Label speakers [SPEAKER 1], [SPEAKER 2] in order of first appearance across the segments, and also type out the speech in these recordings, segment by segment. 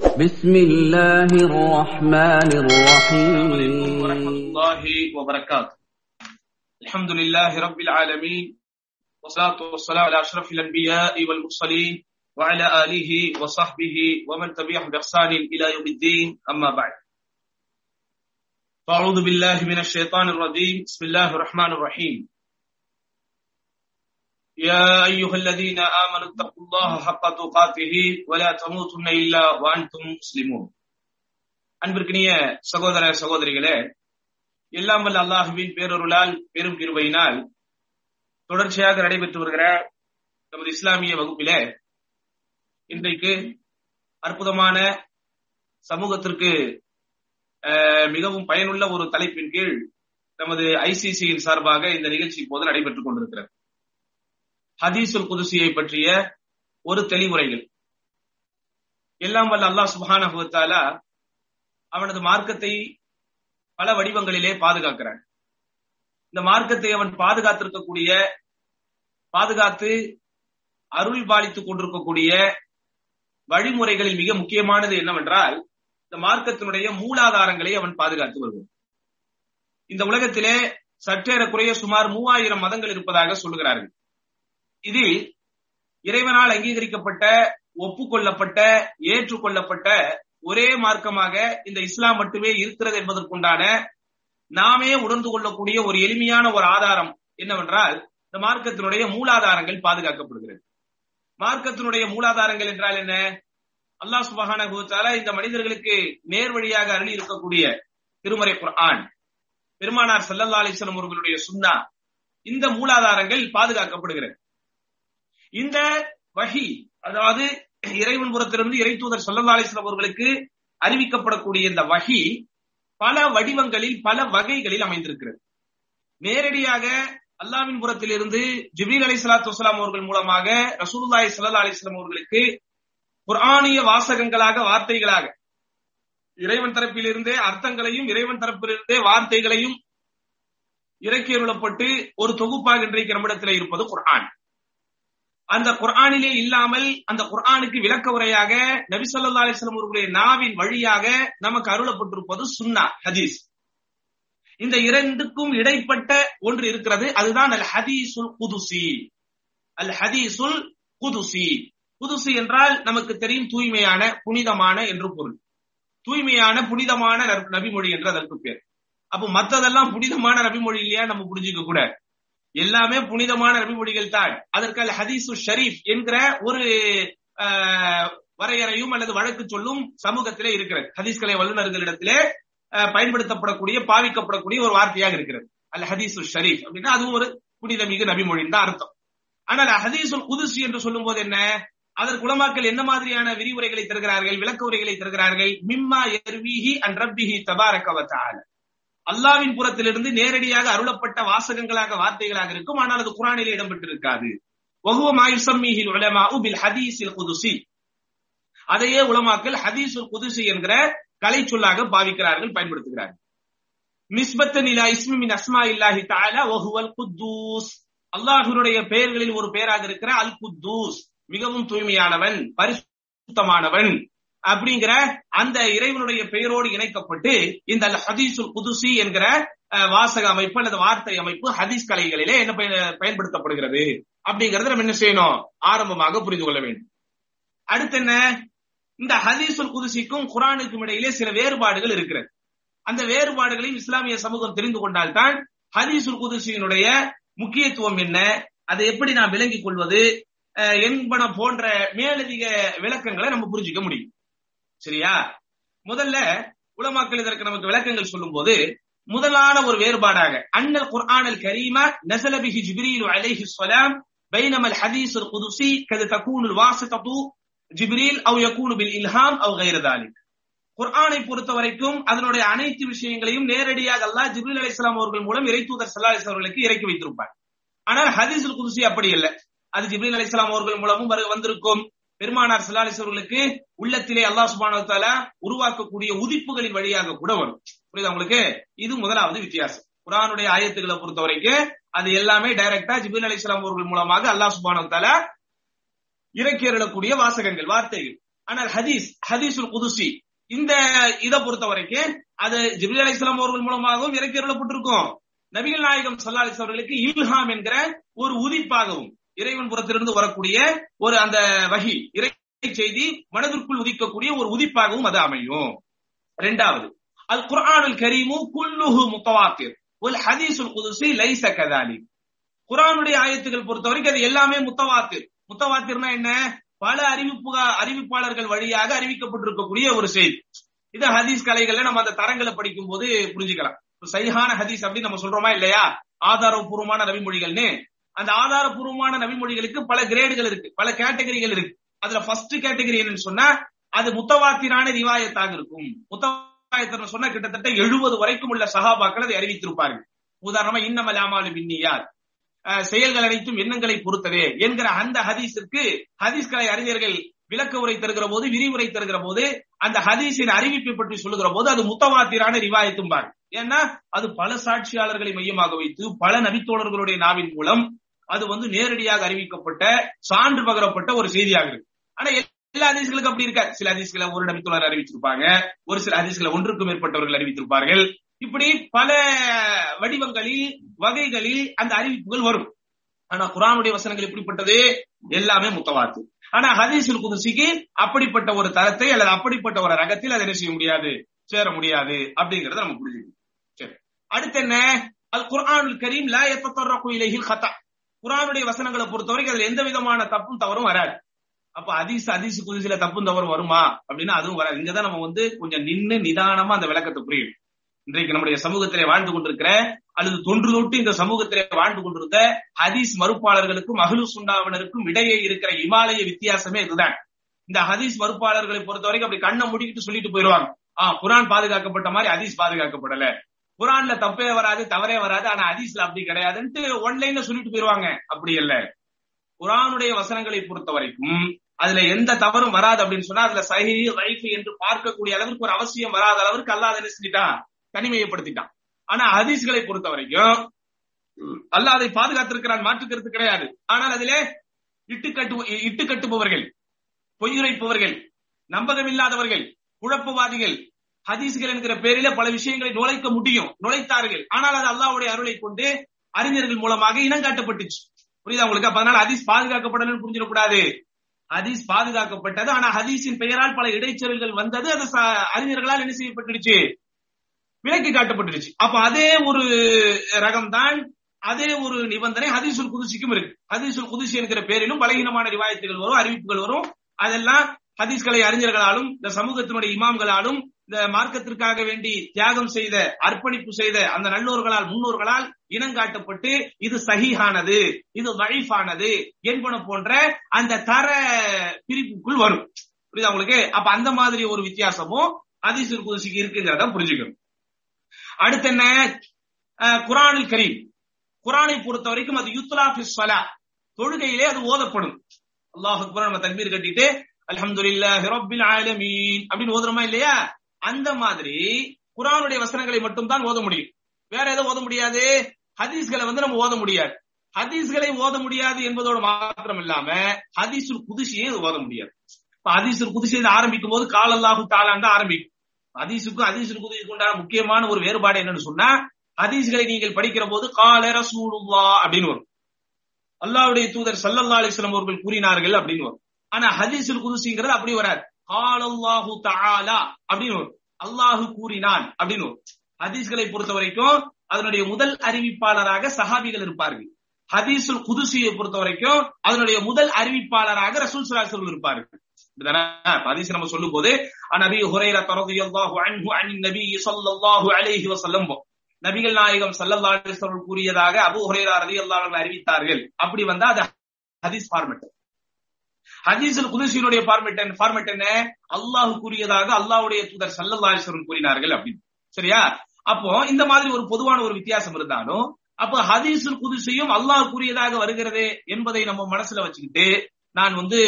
[SPEAKER 1] بسم الله الرحمن الرحيم.
[SPEAKER 2] ورحمة الله وبركاته. الحمد لله رب العالمين والصلاة والسلام على أشرف الأنبياء والمرسلين وعلى آله وصحبه ومن تبعهم بإحسان إلى يوم الدين. أما بعد فأعوذ بالله من الشيطان الرجيم. بسم الله الرحمن الرحيم. يا أيها الذين آمنوا اتقوا الله حق تقاته ولا تموتن إلا وأنتم مسلمون அன்பிற்கினிய சகோதர சகோதரிகளே எல்லாம் வல்ல அல்லாஹுவின் பேரொருளால் பெரும் கிருபையினால் தொடர்ச்சியாக நடைபெற்று வருகிற நமது இஸ்லாமிய வகுப்பிலே இன்றைக்கு அற்புதமான சமூகத்திற்கு அஹ், மிகவும் பயனுள்ள ஒரு தலைப்பின் கீழ் நமது ஐசிசியின் சார்பாக இந்த நிகழ்ச்சி இப்போது நடைபெற்றுக் கொண்டிருக்கிறது ஹதீசுல் குதுசியை பற்றிய ஒரு தெளிவுரைகள். எல்லாம் வல்ல அல்லாஹ் சுப்ஹானஹு அவனது மார்க்கத்தை பல வடிவங்களிலே பாதுகாக்கிறான். இந்த மார்க்கத்தை அவன் பாதுகாத்திருக்கக்கூடிய பாதுகாத்து அருள் பாலித்துக் கொண்டிருக்கக்கூடிய வழிமுறைகளில் மிக முக்கியமானது என்னவென்றால் இந்த மார்க்கத்தினுடைய மூலாதாரங்களை அவன் பாதுகாத்து வருவான். இந்த உலகத்திலே சற்றேறக்குறைய சுமார் மூவாயிரம் மதங்கள் இருப்பதாக சொல்லுகிறார்கள். இதில் இறைவனால் அங்கீகரிக்கப்பட்ட ஒப்புக்கொள்ளப்பட்ட ஏற்றுக்கொள்ளப்பட்ட ஒரே மார்க்கமாக இந்த இஸ்லாம் மட்டுமே இருக்கிறது என்பதற்குண்டான நாமே உணர்ந்து கொள்ளக்கூடிய ஒரு எளிமையான ஒரு ஆதாரம் என்னவென்றால் இந்த மார்க்கத்தினுடைய மூலாதாரங்கள் பாதுகாக்கப்படுகிறது. மார்க்கத்தினுடைய மூலாதாரங்கள் என்றால் என்ன? அல்லாஹ் சுபஹானஹு இந்த மனிதர்களுக்கு நேர் வழியாக அருளி இருக்கக்கூடிய திருமறை குர்ஆன் பெருமானார் ஸல்லல்லாஹு அலிஸ்லம் அவர்களுடைய சுண்ணா இந்த மூலாதாரங்கள் பாதுகாக்கப்படுகிறது. இந்த வகி அதாவது இறைவன் புறத்திலிருந்து இறை தூதர் ஸல்லல்லாஹு அவர்களுக்கு அறிவிக்கப்படக்கூடிய இந்த வகி பல வடிவங்களில் பல வகைகளில் அமைந்திருக்கிறது. நேரடியாக அல்லாவின் புறத்திலிருந்து ஜிபீல் அலி சலாத்து வலாம் அவர்கள் மூலமாக ரசூல்லாய் சல்லா அலிஸ்லாம் அவர்களுக்கு குர்ஆனிய வாசகங்களாக வார்த்தைகளாக இறைவன் தரப்பிலிருந்தே அர்த்தங்களையும் இறைவன் தரப்பிலிருந்தே வார்த்தைகளையும் இறக்கியருளப்பட்டு ஒரு தொகுப்பாக இன்றைக்கு நம்மிடத்தில் இருப்பது குர்ஆன். அந்த குர்ஆனிலே இல்லாமல் அந்த குர்ஆனுக்கு விளக்க உரையாக நபி சொல்லா அலிஸ்லாம் அவர்களுடைய நாவின் வழியாக நமக்கு அருளப்பட்டிருப்பது சுன்னா ஹதீஸ். இந்த இரண்டுக்கும் இடைப்பட்ட ஒன்று இருக்கிறது. அதுதான் அல் ஹதீசுல் குதுசி. அல் ஹதீசுல் குதுசி. குதுசி என்றால் நமக்கு தெரியும் தூய்மையான புனிதமான என்று பொருள். தூய்மையான புனிதமான நபிமொழி என்று அதற்கு பேர். அப்போ மத்ததெல்லாம் புனிதமான நபிமொழி இல்லையா? நம்ம புரிஞ்சுக்க கூட எல்லாமே புனிதமான ரபிமொழிகள் தான். அதற்கு அல் ஹதீசு ஷரீஃப் என்கிற ஒரு ஆஹ், வரையறையும் அல்லது வழக்கு சொல்லும் சமூகத்திலே இருக்கிறது. ஹதீஸ்கலை வல்லுநர்களிடத்திலே பயன்படுத்தப்படக்கூடிய பாவிக்கப்படக்கூடிய ஒரு வார்த்தையாக இருக்கிறது. அல் ஹதீசு ஷரீஃப் அப்படின்னா அதுவும் ஒரு புனிதமிகு நபிமொழின்னு தான் அர்த்தம். ஆனால் ஹதீசுல் குதுசி என்று சொல்லும் போது என்ன? அதற்கு உலமாக்கள் என்ன மாதிரியான விரிவுரைகளை தருகிறார்கள் விளக்க உரைகளை தருகிறார்கள்? மிம்மா எர்விஹி அண்ட் ரப்பிஹி தபாரக அல்லாவின் புறத்திலிருந்து நேரடியாக அருளப்பட்ட வாசகங்களாக வார்த்தைகளாக இருக்கும். ஆனால் அது குரானிலே இடம்பெற்றிருக்காது. குதுசி. அதையே உலமாக்கள் ஹதீஸுல் குதுசி என்கிற கலை சொல்லாக பாவிக்கிறார்கள் பயன்படுத்துகிறார்கள். நிஸ்பத்தன் இலா அஸ்மா இல்லாஹி தஆலா வஹுவல் குத்தூஸ். அல்லாஹ்வுடைய பெயர்களில் ஒரு பெயராக இருக்கிற அல் குத்தூஸ். மிகவும் தூய்மையானவன் பரிசுத்தமானவன். அப்படிங்கிற அந்த இறைவனுடைய பெயரோடு இணைக்கப்பட்டு இந்த ஹதீசுல் குதுசி என்கிற அஹ், வாசக அமைப்பு அல்லது வார்த்தை அமைப்பு ஹதீஸ் கலைகளிலே என்ன பயன்படுத்தப்படுகிறது அப்படிங்கறத நம்ம என்ன செய்யணும்? ஆரம்பமாக புரிந்து கொள்ள வேண்டும். அடுத்து என்ன? இந்த ஹதீசுல் குதிசிக்கும் குரானுக்கும் இடையிலே சில வேறுபாடுகள் இருக்கிறது. அந்த வேறுபாடுகளையும் இஸ்லாமிய சமூகம் தெரிந்து கொண்டால்தான் ஹதீசுல் குதுசியினுடைய முக்கியத்துவம் என்ன? அதை எப்படி நாம் விளங்கிக் கொள்வது? அஹ், என்பன போன்ற மேலதிக விளக்கங்களை நம்ம புரிஞ்சுக்க முடியும். சரியா முதல்ல உலமாக்கள் இதற்கு நமக்கு விளக்கங்கள் சொல்லும் போது முதலான ஒரு வேறுபாடாக அன்னல் குர்ஆனல் கரீமா நஸல பிஹி ஜிப்ரீல் அலைஹி ஸலாம் بينما الحديث القدسي قد تكون الواسطة جبريل او يكون بالالهام او غير ذلك குர்ஆனை பொறுத்த வரைக்கும் அதனுடைய அனைத்து விஷயங்களையும் நேரடியாக அல்லாஹ் ஜிப்ரீல் அலைஹிஸ்ஸலாம் அவர்கள் மூலம் இறை தூதர் ஸல்லல்லாஹு அலைஹி வஸல்லம் அவர்களுக்கு இறக்கி வைத்திருப்பார் ஆனால் ஹதீஸுல் குதுசி அப்படி இல்ல அது ஜிப்ரீல் அலைஹிஸ்ஸலாம் அவர்கள் மூலமும் வரு- வந்திருக்கும் பெருமானார் ஸல்லல்லாஹு அவர்களுக்கு உள்ளத்திலே அல்லாஹ் சுபானத்தால உருவாக்கக்கூடிய உதிப்புகளின் வழியாக கூட வரும். புரியுதா உங்களுக்கு? இது முதலாவது வித்தியாசம். குரானுடைய ஆயத்துக்களை பொறுத்த வரைக்கும் அது எல்லாமே டைரக்டா ஜிப்ரீல் அலைஹிஸ்ஸலாம் அவர்கள் மூலமாக அல்லாஹ் சுபானத்தால வ இறக்கி அருளக்கூடிய வாசகங்கள் வார்த்தைகள். ஆனால் ஹதீஸ் ஹதீஸ் குதுசி இந்த இதை பொறுத்த வரைக்கும் அது ஜிப்ரி அலிஸ்லாம் அவர்கள் மூலமாகவும் இறக்கி அருளப்பட்டிருக்கும். நபிகள் நாயகம் சல்லா அலிஸ் அவர்களுக்கு இல்ஹாம் என்கிற ஒரு உதிப்பாகவும் இறைவன் புறத்திலிருந்து வரக்கூடிய ஒரு அந்த வகி இறை செய்தி மனதிற்குள் உதிக்கக்கூடிய ஒரு உதிப்பாகவும் அது அமையும். இரண்டாவது அல் குரானுல் கரீமு குல்லுஹு முத்தவாத்திர் ஒல் ஹதீசுல் குதுசி லைச கதாலி குரானுடைய ஆயத்துகள் பொறுத்தவரைக்கும் அது எல்லாமே முத்தவாத்திர். முத்தவாத்திர்னா என்ன? பல அறிவிப்பு அறிவிப்பாளர்கள் வழியாக அறிவிக்கப்பட்டிருக்கக்கூடிய ஒரு செய்தி. இது ஹதீஸ் கலைகள்ல நம்ம அந்த தரங்களை படிக்கும் போது புரிஞ்சுக்கலாம் சைஹான ஹதீஸ் அப்படின்னு நம்ம சொல்றோமா இல்லையா? ஆதாரபூர்வமான நபிமொழிகள்னு. அந்த ஆதாரபூர்வமான நபிமொழிகளுக்கு பல கிரேடுகள் இருக்கு. பல கேட்டகரிகள் இருக்கு. அதுல ஃபர்ஸ்ட் கேட்டகரி என்னன்னு சொன்னா அது முத்தவாத்திரான ரிவாயத்தாக இருக்கும். முத்தவாயத்தர் சொன்னா கிட்டத்தட்ட எழுபது வரைக்கும் உள்ள சகாபாக்கள் அதை அறிவித்திருப்பார்கள். உதாரணமா இன்னமலாமாலு பின்னியார் செயல்கள் அனைத்தும் எண்ணங்களை பொறுத்ததே என்கிற அந்த ஹதீஸிற்கு ஹதீஸ் கலை அறிஞர்கள் விளக்க உரை தருகிற போது விரிவுரை தருகிற போது அந்த ஹதீஸின் அறிவிப்பை பற்றி சொல்லுகிற போது அது முத்தவாத்திரான ரிவாயத்தும் பாரு. ஏன்னா அது பல சாட்சியாளர்களை மையமாக வைத்து பல நபித்தோழர்களுடைய நாவின் மூலம் அது வந்து நேரடியாக அறிவிக்கப்பட்ட சான்று பகரப்பட்ட ஒரு செய்தியாக இருக்கு. ஆனா எல்லா ஹதீஸ்களுக்கு அப்படி இருக்காது. சில ஹதீஸ்களை ஒரு நபித்துள்ளார் அறிவிச்சிருப்பாங்க. ஒரு சில ஹதீஸ்களை ஒன்றுக்கும் மேற்பட்டவர்கள் அறிவித்திருப்பார்கள். இப்படி பல வடிவங்களில் வகைகளில் அந்த அறிவிப்புகள் வரும். ஆனா குரானுடைய வசனங்கள் எப்படிப்பட்டது? எல்லாமே முத்தவாத்து. ஆனா ஹதீசுல் குதிசிக்கு அப்படிப்பட்ட ஒரு தரத்தை அல்லது அப்படிப்பட்ட ஒரு ரகத்தில் அதை என்ன செய்ய முடியாது? சேர முடியாது. அப்படிங்கறத நம்ம புரிஞ்சுக்கணும். சரி. அடுத்து என்ன? அல் குர்ஆனுல் கரீம் லா யத்தத்தர்ரகு இலைஹில் கதா. குரானுடைய வசனங்களை பொறுத்தவரைக்கும் அதுல எந்த விதமான தப்பும் தவறும் வராது. அப்ப அதிச அதிசு குதிசில தப்பும் தவறும் வருமா அப்படின்னா அதுவும் வராது. இங்கதான் நம்ம வந்து கொஞ்சம் நின்னு நிதானமா அந்த விளக்கத்தை புரியும் இன்றைக்கு நம்முடைய சமூகத்திலே வாழ்ந்து கொண்டிருக்கிற அல்லது தொன்று தொட்டு இந்த சமூகத்திலே வாழ்ந்து கொண்டிருந்த ஹதீஸ் மறுப்பாளர்களுக்கும் அகலு சுண்டாவினருக்கும் இடையே இருக்கிற இமாலய வித்தியாசமே இதுதான். இந்த ஹதீஸ் மறுப்பாளர்களை பொறுத்த வரைக்கும் அப்படி கண்ணை முடிக்கிட்டு சொல்லிட்டு போயிருவாங்க ஆஹ் குரான் பாதுகாக்கப்பட்ட மாதிரி ஹதீஸ் பாதுகாக்கப்படல. குரான்ல தப்பே வராது தவறே வராது ஆனா ஹதீஸ்ல அப்படி கிடையாதுன்ட்டு ஒன்லைன்ல சொல்லிட்டு போயிருவாங்க. அப்படி இல்ல. குரானுடைய வசனங்களை பொறுத்த வரைக்கும் அதுல எந்த தவறும் வராது அப்படின்னு சொன்னா அதுல சஹி வைஃப் என்று பார்க்கக்கூடிய அளவுக்கு ஒரு அவசியம் வராத அளவுக்கு அல்லாஹ் என்ன செஞ்சிட்டான்? தனிமையப்படுத்திட்டான் ஆனா ஹதீஸ்களை பொறுத்த வரைக்கும் அல்லாஹ் அதை பாதுகாத்திருக்கிறான் மாற்றுக்கிறது கிடையாது. ஆனால் அதிலே இட்டு கட்டு இட்டு கட்டுபவர்கள் பொய்யுரைப்பவர்கள் நம்பகமில்லாதவர்கள் குழப்பவாதிகள் ஹதீஸ்கள் என்கிற பேரில பல விஷயங்களை நுழைக்க முடியும். நுழைத்தார்கள். ஆனால் அது அல்லாவுடைய அருளை கொண்டு அறிஞர்கள் மூலமாக இனம் காட்டப்பட்டுச்சு. புரியுதா உங்களுக்கு? அப்ப அதனால ஹதீஸ் பாதுகாக்கப்படணும்னு புரிஞ்சிடக்கூடாது. ஹதீஸ் பாதுகாக்கப்பட்டது. ஆனா ஹதீஸின் பெயரால் பல இடைச்சொல்கள் வந்தது. அது அறிஞர்களால் என்ன செய்யப்பட்டுடுச்சு? விலக்கி காட்டப்பட்டுருச்சு அப்ப அதே ஒரு ரகம் தான் அதே ஒரு நிபந்தனை ஹதீசுல் குதிசிக்கும் இருக்கு. ஹதீசுல் குதிசி என்கிற பேரிலும் பலகீனமான ரிவாயத்துகள் வரும் அறிவிப்புகள் வரும். அதெல்லாம் ஹதீஸ்களை அறிஞர்களாலும் இந்த சமூகத்தினுடைய இமாம்களாலும் இந்த மார்க்கத்திற்காக வேண்டி தியாகம் செய்த அர்ப்பணிப்பு செய்த அந்த நல்லோர்களால் முன்னோர்களால் இனங்காட்டப்பட்டு இது சகிஹானது இது வழிஃபானது என்பன போன்ற அந்த தர பிரிப்புக்குள் வரும். புரியுதா உங்களுக்கு? அப்ப அந்த மாதிரி ஒரு வித்தியாசமும் ஹதீசுல் குதிசிக்கு இருக்குங்கிறத புரிஞ்சுக்கணும். அடுத்து என்ன? குரானில் கரீம். குரானை பொறுத்த வரைக்கும் அது யுத்லா சலா தொழுகையிலே அது ஓதப்படும். அல்லாஹ் குரான் நம்ம தண்ணீர் கட்டிட்டு அல்ஹம்துலில்லாஹி ரப்பில் ஆலமீன் அப்படின்னு ஓதுறோமா இல்லையா? அந்த மாதிரி குரானுடைய வசனங்களை மட்டும் தான் ஓத முடியும். வேற எதை ஓத முடியாது? ஹதீஸ்களை வந்து நம்ம ஓத முடியாது. ஹதீஸ்களை ஓத முடியாது என்பதோட மாத்திரம் இல்லாம ஹதீசுல் குதிசியை ஓத முடியாது. இப்ப ஹதீசுல் குதிசியை ஆரம்பிக்கும் போது கால் அல்லாஹு தாலான் தான் ஆரம்பிக்கும். ஹதீஸுக்கும் ஹதீசுல் குதிசுக்கு உண்டான முக்கியமான ஒரு வேறுபாடு என்னன்னு சொன்னா ஹதீஸ்களை நீங்கள் படிக்கிற போது கால ரசூலுல்லா அப்படின்னு வரும். அல்லாவுடைய தூதர் சல்லல்லா அலிஸ்லாம் அவர்கள் கூறினார்கள் அப்படின்னு வரும். ஆனா ஹதீசுல் குதிசுங்கிறது அப்படி வராது. காலல்லாஹு தாலா அப்படின்னு வரும். அல்லாஹு கூறினான் அப்படின்னு. ஹதீஸ்களை பொறுத்த வரைக்கும் அதனுடைய முதல் அறிவிப்பாளராக சஹாபிகள் இருப்பார்கள். ஹதீசுல் குதுசியை பொறுத்த வரைக்கும் அதனுடைய முதல் அறிவிப்பாளராக ரசூல் சலாசர்கள் இருப்பார்கள். ஹதீஸ் நம்ம சொல்லும் போது நபி ஹுரைரா ரலியல்லாஹு அன்ஹு அன் நபி ஸல்லல்லாஹு அலைஹி வஸல்லம் நபிகள் நாயகம் ஸல்லல்லாஹு அலைஹி கூறியதாக அபு ஹுரைரா ரலியல்லாஹு அறிவித்தார்கள். அப்படி வந்தா அது ஹதீஸ் ஃபார்மட் ஹதீசல் குதிசியினுடைய ஃபார்மேட் என்ன? என்ன? அல்லாஹ் கூறியதாக அல்லாஹுடைய தூதர் ஸல்லல்லாஹு கூறினார்கள் அப்படின்னு. சரியா? அப்போ இந்த மாதிரி ஒரு பொதுவான ஒரு வித்தியாசம் இருந்தாலும் அப்ப ஹதீஸுல் குதிசையும் அல்லாஹ் கூறியதாக வருகிறது என்பதை நம்ம மனசுல வச்சுக்கிட்டு நான் வந்து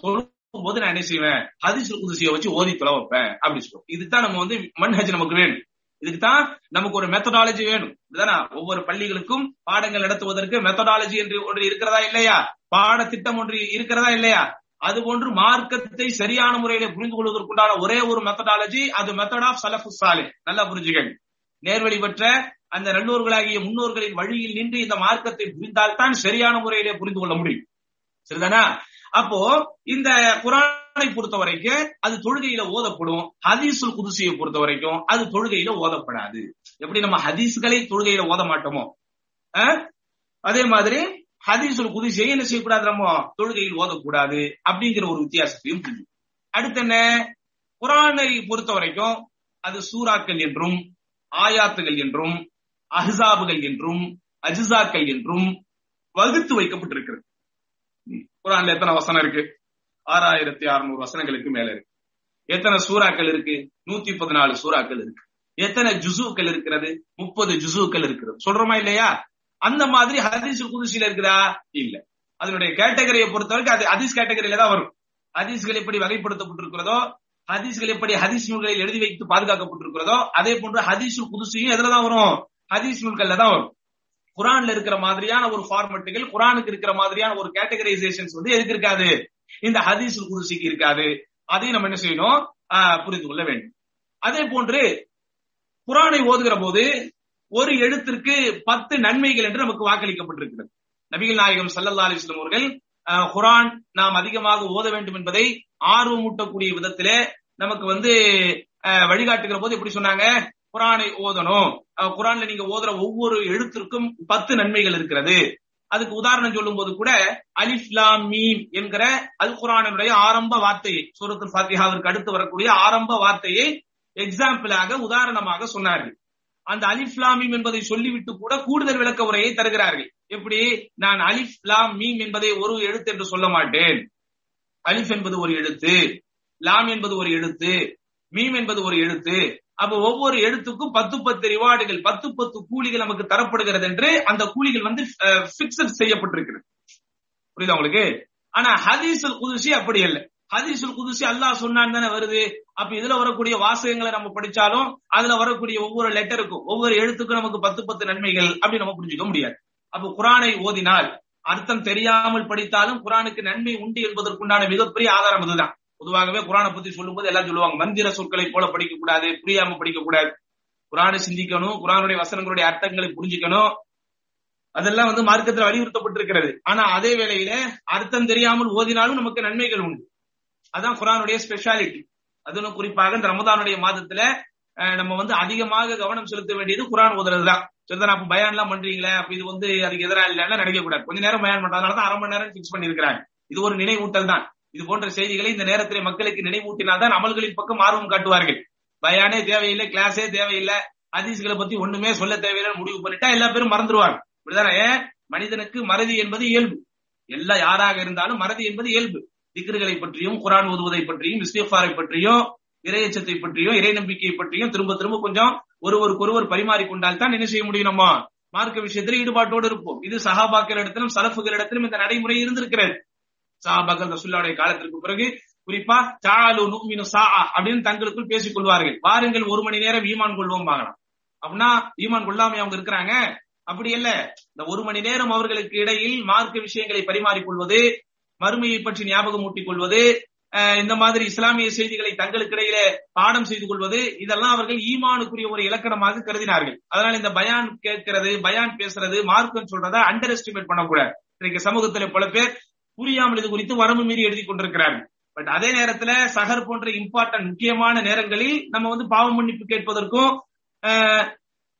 [SPEAKER 2] தொழும் போது நான் என்ன செய்வேன்? ஹதீசுல் குதிசியை வச்சு ஓதி தொலை வைப்பேன் அப்படின்னு சொல்லுவோம் இதுதான் நம்ம வந்து மன்ஹஜ் நமக்கு வேணும். இதுக்கு தான் நமக்கு ஒரு மெத்தடாலஜி வேணும். இதுதானா? ஒவ்வொரு பள்ளிகளுக்கும் பாடங்கள் நடத்துவதற்கு மெத்தடாலஜி என்று ஒன்று இருக்கிறதா இல்லையா? பாடத்திட்டம் ஒன்று இருக்கிறதா இல்லையா? அது போன்று மார்க்கத்தை சரியான முறையில புரிந்து கொள்வதற்குண்டான ஒரே ஒரு மெத்தடாலஜி அது மெத்தட் ஆஃப் சலஃபு சாலே நல்லா புரிஞ்சுகள் நேர்வழி பெற்ற அந்த நல்லோர்களாகிய முன்னோர்களின் வழியில் நின்று இந்த மார்க்கத்தை புரிந்தால்தான் சரியான முறையிலே புரிந்து கொள்ள முடியும். சரிதானா? அப்போ இந்த குரான் பொறுத்த வரைக்கும் அது தொழுகையில ஓதப்படும். ஹதீசுல் குதிசியை பொறுத்த வரைக்கும் அது தொழுகையில ஓதப்படாது. எப்படி நம்ம ஹதீஸ்களை தொழுகையில ஓத மாட்டோமோ? அதே மாதிரி ஹதீசுல் குதிசியை என்ன செய்யக்கூடாது நம்ம? தொழுகையில் ஓதக்கூடாது அப்படிங்கிற ஒரு வித்தியாசத்தையும் புரியும். அடுத்து என்ன? குரானை பொறுத்த வரைக்கும் அது சூறாக்கள் என்றும் ஆயாத்துகள் என்றும் அஹ்சாபுகள் என்றும் அஜிசாக்கள் என்றும் வகுத்து வைக்கப்பட்டிருக்கிறது. குரான்ல எத்தனை வசனம் இருக்கு? ஆறாயிரத்தி அறுநூறு வசனங்களுக்கு மேல இருக்கு. எத்தனை சூறாக்கள் இருக்கு? நூத்தி பதினாலு சூறாக்கள் இருக்கு. எத்தனை ஜுசுக்கள் இருக்கிறது? முப்பது ஜுசுக்கள் இருக்கிறது. சொல்றோமா இல்லையா? அந்த மாதிரி ஹதீஸ் குதிசில இருக்குதா? இல்ல. அதனுடைய கேட்டகரியை பொறுத்த வரைக்கும் அது ஹதீஸ் கேட்டகரியில தான் வரும். ஹதீஸ்கள் எப்படி வகைப்படுத்தப்பட்டிருக்கிறதோ ஹதீஸ்கள் எப்படி ஹதீஸ் நூல்களில் எழுதி வைத்து பாதுகாக்கப்பட்டிருக்கிறதோ அதே போன்று ஹதீஸ் குதிசையும் எதுலதான் வரும். ஹதீஸ் நூல்கள்ல தான் வரும். குரான்ல இருக்கிற மாதிரியான ஒரு ஃபார்மெட்டுகள் குரானுக்கு இருக்கிற மாதிரியான ஒரு கேட்டகரைசேஷன்ஸ் வந்து எதுக்கு இருக்காது? இந்த ஹதீஸ் குருசிக்கு இருக்காது. அதையும் நம்ம என்ன செய்யணும் புரிந்து கொள்ள வேண்டும். அதே போன்று குரானை ஓதுகிற போது ஒரு எழுத்திற்கு பத்து நன்மைகள் என்று நமக்கு வாக்களிக்கப்பட்டிருக்கிறது. நபிகள் நாயகம் சல்லல்லா அலிஸ்லம் அவர்கள் குரான் நாம் அதிகமாக ஓத வேண்டும் என்பதை ஆர்வமூட்டக்கூடிய விதத்திலே நமக்கு வந்து வழிகாட்டுகிற போது எப்படி சொன்னாங்க? குரானை ஓதணும். குரான்ல நீங்க ஓதுற ஒவ்வொரு எழுத்திற்கும் பத்து நன்மைகள் இருக்கிறது. அதுக்கு உதாரணம் சொல்லும் போது கூட அலிஸ்லாம் மீம் என்கிற அல் குரானுடைய ஆரம்ப வார்த்தையை சூரத்து ஃபாத்திஹாவிற்கு அடுத்து வரக்கூடிய ஆரம்ப வார்த்தையை எக்ஸாம்பிளாக உதாரணமாக சொன்னார்கள். அந்த அலிஃப்லாம் மீம் என்பதை சொல்லிவிட்டு கூட கூடுதல் விளக்க உரையை தருகிறார்கள். எப்படி? நான் அலிஃப்லாம் மீம் என்பதை ஒரு எழுத்து என்று சொல்ல மாட்டேன். அலிஃப் என்பது ஒரு எழுத்து லாம் என்பது ஒரு எழுத்து மீம் என்பது ஒரு எழுத்து அப்ப ஒவ்வொரு எழுத்துக்கும் பத்து பத்து ரிவார்டுகள் பத்து பத்து கூலிகள் நமக்கு தரப்படுகிறது என்று அந்த கூலிகள் வந்து பிக்சட் செய்யப்பட்டிருக்கிறது. புரியுதா உங்களுக்கு? ஆனா ஹதீசுல் குதிசி அப்படி இல்லை ஹதீசுல் குதிசி அல்லாஹ் சொன்னான்னு தானே வருது. அப்ப இதுல வரக்கூடிய வாசகங்களை நம்ம படிச்சாலும் அதுல வரக்கூடிய ஒவ்வொரு லெட்டருக்கும் ஒவ்வொரு எழுத்துக்கும் நமக்கு பத்து பத்து நன்மைகள் அப்படி நம்ம புரிஞ்சுக்க முடியாது. அப்ப குரானை ஓதினால் அர்த்தம் தெரியாமல் படித்தாலும் குரானுக்கு நன்மை உண்டு என்பதற்குண்டான மிகப்பெரிய ஆதாரம் அதுதான். பொதுவாகவே குரானை பத்தி சொல்லும் போது எல்லாம் சொல்லுவாங்க. மந்திர சொற்களை போல படிக்க கூடாது புரியாம படிக்க கூடாது குரானை சிந்திக்கணும் குரானுடைய வசனங்களுடைய அர்த்தங்களை புரிஞ்சுக்கணும். அதெல்லாம் வந்து மார்க்கத்தில் வலியுறுத்தப்பட்டிருக்கிறது ஆனா அதே வேளையில அர்த்தம் தெரியாமல் ஓதினாலும் நமக்கு நன்மைகள் உண்டு. அதான் குரானுடைய ஸ்பெஷாலிட்டி அதுவும் குறிப்பாக இந்த ரமதானுடைய மாதத்துல நம்ம வந்து அதிகமாக கவனம் செலுத்த வேண்டியது குரான் ஓதுறது தான் சரிதான்? அப்ப பயான் எல்லாம் பண்றீங்களே? அப்ப இது வந்து அதுக்கு எதிராக இல்லைன்னா நினைக்க கூடாது கொஞ்ச நேரம் பயான் பண்றதுனால தான் அரை மணி நேரம் பிக்ஸ் பண்ணிருக்கிறாங்க இது ஒரு நினைவூட்டல் தான். இது போன்ற செய்திகளை இந்த நேரத்திலே மக்களுக்கு நினைவூட்டினால்தான் அமல்களின் பக்கம் ஆர்வம் காட்டுவார்கள். பயானே தேவையில்லை கிளாஸே தேவையில்லை ஹதீஸ்களை பத்தி ஒண்ணுமே சொல்ல தேவையில்லை முடிவு பண்ணிட்டா எல்லா பேரும் மறந்துடுவாங்க இப்படிதானே? மனிதனுக்கு மறதி என்பது இயல்பு. எல்லா யாராக இருந்தாலும் மறதி என்பது இயல்பு. திக்ருகளை பற்றியும் குரான் ஓதுவதை பற்றியும் இஸ்திஃபாரை பற்றியும் இறையச்சத்தை பற்றியும் இறை நம்பிக்கையை பற்றியும் திரும்ப திரும்ப கொஞ்சம் ஒருவருக்கு ஒருவர் பரிமாறிக்கொண்டால் தான் என்ன செய்ய முடியும் நம்ம? மார்க்க விஷயத்தில் ஈடுபாட்டோடு இருப்போம். இது சஹாபாக்கள் இடத்திலும் சலஃபுகள் இடத்திலும் இந்த நடைமுறை இருந்திருக்கிறது. சஹாபாக்கள் ரசுல்லாவுடைய காலத்திற்கு பிறகு குறிப்பா சாலு நூமினு சா அப்படின்னு தங்களுக்குள் பேசிக் கொள்வார்கள். வாருங்கள் ஒரு மணி நேரம் ஈமான் கொள்வோம் வாங்கலாம் அப்படின்னா ஈமான் கொள்ளாம அவங்க இருக்கிறாங்க. அப்படி இல்ல. இந்த ஒரு மணி நேரம் அவர்களுக்கு இடையில் மார்க்க விஷயங்களை பரிமாறிக்கொள்வது மறுமையை பற்றி ஞாபகம் ஊட்டிக் கொள்வது இந்த மாதிரி இஸ்லாமிய செய்திகளை தங்களுக்கு இடையில பாடம் செய்து கொள்வது இதெல்லாம் அவர்கள் ஈமானுக்குரிய ஒரு இலக்கணமாக கருதினார்கள். அதனால இந்த பயான் கேட்கிறது பயான் பேசுறது மார்க்கம் சொல்றதை அண்டர் எஸ்டிமேட் பண்ணக்கூடாது. இன்னைக்கு சமூகத்துல பல பேர் புரியாமல் இது குறித்து வரம்பு மீறி எழுதி கொண்டிருக்கிறார்கள் பட் அதே நேரத்துல சகர் போன்ற இம்பார்ட்டன்ட் முக்கியமான நேரங்களில் நம்ம வந்து பாவ மன்னிப்பு கேட்பதற்கும்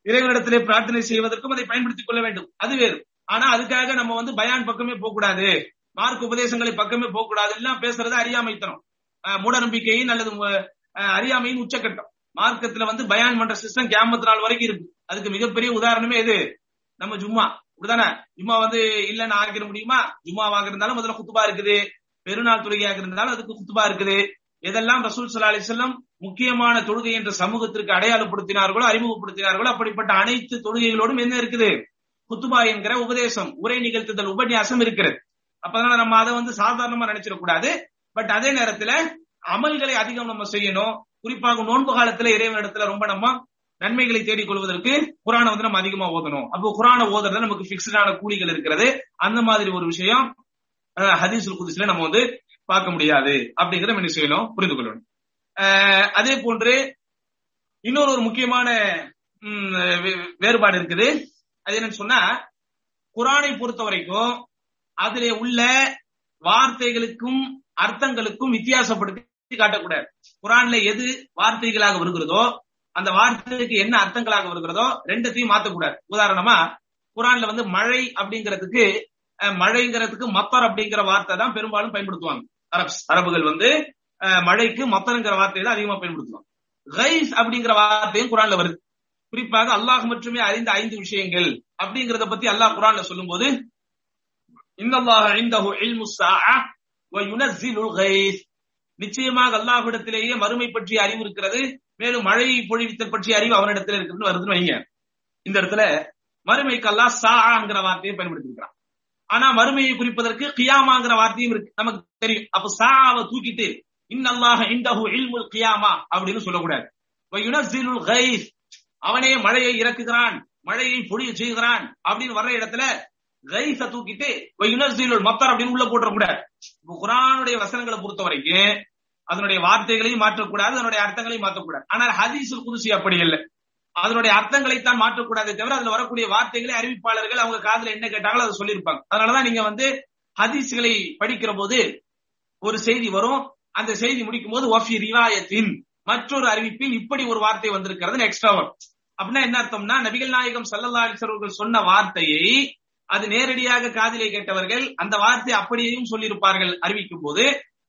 [SPEAKER 2] இறைவனிடத்திலே பிரார்த்தனை செய்வதற்கும் அதை பயன்படுத்திக் கொள்ள வேண்டும். அது வேறு. ஆனா அதுக்காக நம்ம வந்து பயான் பக்கமே போகக்கூடாது. மார்க் உபதேசங்களை பக்கமே போகக்கூடாது. எல்லாம் பேசுறது அறியாமைத்தனம். மூடநம்பிக்கையின் அல்லது அறியாமையின் உச்சக்கட்டம். மார்க்கத்துல வந்து பயான் பண்ற சிஸ்டம் கேமத்து நாள் வரைக்கும் இருக்கு. அதுக்கு மிகப்பெரிய உதாரணமே எது? நம்ம ஜும்மா. அப்படிதானே ஜும்மா வந்து இல்லன்னு ஆகிட முடியுமா? ஜும்மாவாக இருந்தாலும் முதல்ல குத்துபா இருக்குது. பெருநாள் தொழுகையாக இருந்தாலும் அதுக்கு குத்துபா இருக்குது. எதெல்லாம் ரசூல் சல்லா அலிசல்லம் முக்கியமான தொழுகை என்ற சமூகத்திற்கு அடையாளப்படுத்தினார்களோ அறிமுகப்படுத்தினார்களோ அப்படிப்பட்ட அனைத்து தொழுகைகளோடும் என்ன இருக்குது? குத்துபா என்கிற உபதேசம் உரை நிகழ்த்துதல் உபன்யாசம் இருக்கிறது அப்பதனால நம்ம அதை வந்து சாதாரணமா நினைச்சிடக்கூடாது. பட் அதே நேரத்துல அமல்களை அதிகம் நம்ம செய்யணும். குறிப்பாக நோன்பு காலத்துல இறைவனிடத்துல ரொம்ப நம்ம நன்மைகளை தேடிக் கொள்வதற்கு குரானை வந்து நம்ம அதிகமா ஓதணும். அப்போ குரானை ஓதுறதுல நமக்கு பிக்சடான கூலிகள் இருக்கிறது. அந்த மாதிரி ஒரு விஷயம் ஹதீசுல் குதிசுல நம்ம வந்து பார்க்க முடியாது. அப்படிங்கிறத நம்ம என்ன செய்யணும்? புரிந்து கொள்ளணும். அஹ் அதே போன்று இன்னொரு ஒரு முக்கியமான வே- வேறுபாடு இருக்குது. அது என்னன்னு சொன்னா குரானை பொறுத்த வரைக்கும் அதிலே உள்ள வார்த்தைகளுக்கும் அர்த்தங்களுக்கும் வித்தியாசப்படுத்தி காட்டக்கூடாது. குரான்ல எது வார்த்தைகளாக வருகிறதோ அந்த வார்த்தைக்கு என்ன அர்த்தங்களாக வருகிறதோ ரெண்டத்தையும் மாத்தக்கூடாது உதாரணமா குரான்ல வந்து மழை அப்படிங்கிறதுக்கு அஹ், மழைங்கிறதுக்கு மத்தர் அப்படிங்கிற வார்த்தை தான் பெரும்பாலும் பயன்படுத்துவாங்க. அரப்ஸ் அரபுகள் வந்து மழைக்கு மத்தருங்கிற வார்த்தையை தான் அதிகமா பயன்படுத்துவாங்க. கைஸ் அப்படிங்கிற வார்த்தையும் குரான்ல வருது. குறிப்பாக அல்லாஹ் மட்டுமே அறிந்த ஐந்து விஷயங்கள் அப்படிங்கறத பத்தி அல்லாஹ் குரான்ல சொல்லும்போது போது இந்தஹு இல்மு ஸாஅ நிச்சயமாக அல்லாஹ்விடத்திலேயே மறுமை பற்றிய அறிவு இருக்கிறது. மேலும் மழை பொழிவித்தல் பற்றிய அறிவு அவனிடத்துல இருக்குன்னு வருதுன்னு வைங்க. இந்த இடத்துல மறுமைக்கு சாங்கிற வார்த்தையை பயன்படுத்திருக்கிறான் ஆனா மறுமையை குறிப்பதற்கு கியாமாங்கிற வார்த்தையும் இருக்கு நமக்கு தெரியும். அப்ப சாவை தூக்கிட்டு இன்னல்லாஹ இந்தஹு இல்முல் கியாமா அப்படின்னு சொல்லக்கூடாது. கைஸ் அவனே மழையை இறக்குகிறான் மழையை பொழிய செய்கிறான் அப்படின்னு வர்ற இடத்துல கைஸ தூக்கிட்டு மத்தர் அப்படின்னு உள்ள போட்டுற கூடாது குரானுடைய வசனங்களை பொறுத்த வரைக்கும் அதனுடைய வார்த்தைகளையும் மாற்றக்கூடாது அதனுடைய அர்த்தங்களையும் மாற்றக்கூடாது. ஆனால் ஹதீஸுல் குதிசி அப்படி இல்லை. அதனுடைய அர்த்தங்களைத்தான் மாற்றக்கூடாதே தவிர அதுல வரக்கூடிய வார்த்தைகளை அறிவிப்பாளர்கள் அவங்க காதல என்ன கேட்டாங்களோ அதை சொல்லியிருப்பாங்க. அதனாலதான் நீங்க வந்து ஹதீஸ்களை படிக்கிற போது ஒரு செய்தி வரும். அந்த செய்தி முடிக்கும் போது ஒஃபி ரிவாயத்தின் மற்றொரு அறிவிப்பில் இப்படி ஒரு வார்த்தை வந்திருக்கிறது எக்ஸ்ட்ரா வரும். அப்படின்னா என்ன அர்த்தம்னா நபிகள் நாயகம் சல்லல்லா சொன்ன வார்த்தையை அது நேரடியாக காதிலே கேட்டவர்கள் அந்த வார்த்தை அப்படியையும் சொல்லியிருப்பார்கள் அறிவிக்கும் போது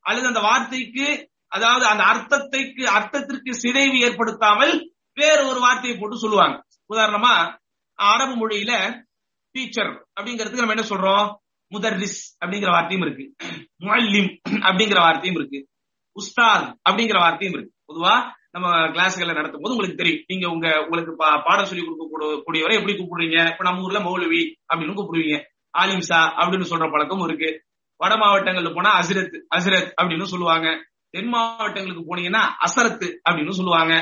[SPEAKER 2] அல்லது அந்த வார்த்தைக்கு அதாவது அந்த அர்த்தத்தைக்கு அர்த்தத்திற்கு சிதைவு ஏற்படுத்தாமல் வேற ஒரு வார்த்தையை போட்டு சொல்லுவாங்க. உதாரணமா அரபு மொழியில டீச்சர் அப்படிங்கிறதுக்கு நம்ம என்ன சொல்றோம்? முதர்ரிஸ் அப்படிங்கிற வார்த்தையும் இருக்கு. முல்லிம் அப்படிங்கிற வார்த்தையும் இருக்கு. உஸ்தாத் அப்படிங்கிற வார்த்தையும் இருக்கு. பொதுவா நம்ம கிளாஸ்களை நடத்தும் போது உங்களுக்கு தெரியும். நீங்க உங்க உங்களுக்கு பா- பாடம் சொல்லி கொடுக்க கூடியவரை எப்படி கூப்பிடுறீங்க? இப்ப நம்ம ஊர்ல மௌலவி அப்படின்னு கூப்பிடுவீங்க. ஆலிம்சா அப்படின்னு சொல்ற பழக்கம் இருக்கு. வட மாவட்டங்கள்ல போனா அசிரத் அசிரத் அப்படின்னு சொல்லுவாங்க. தென் மாவட்டங்களுக்கு போனீங்கன்னா அசரத்து அப்படின்னு சொல்லுவாங்க.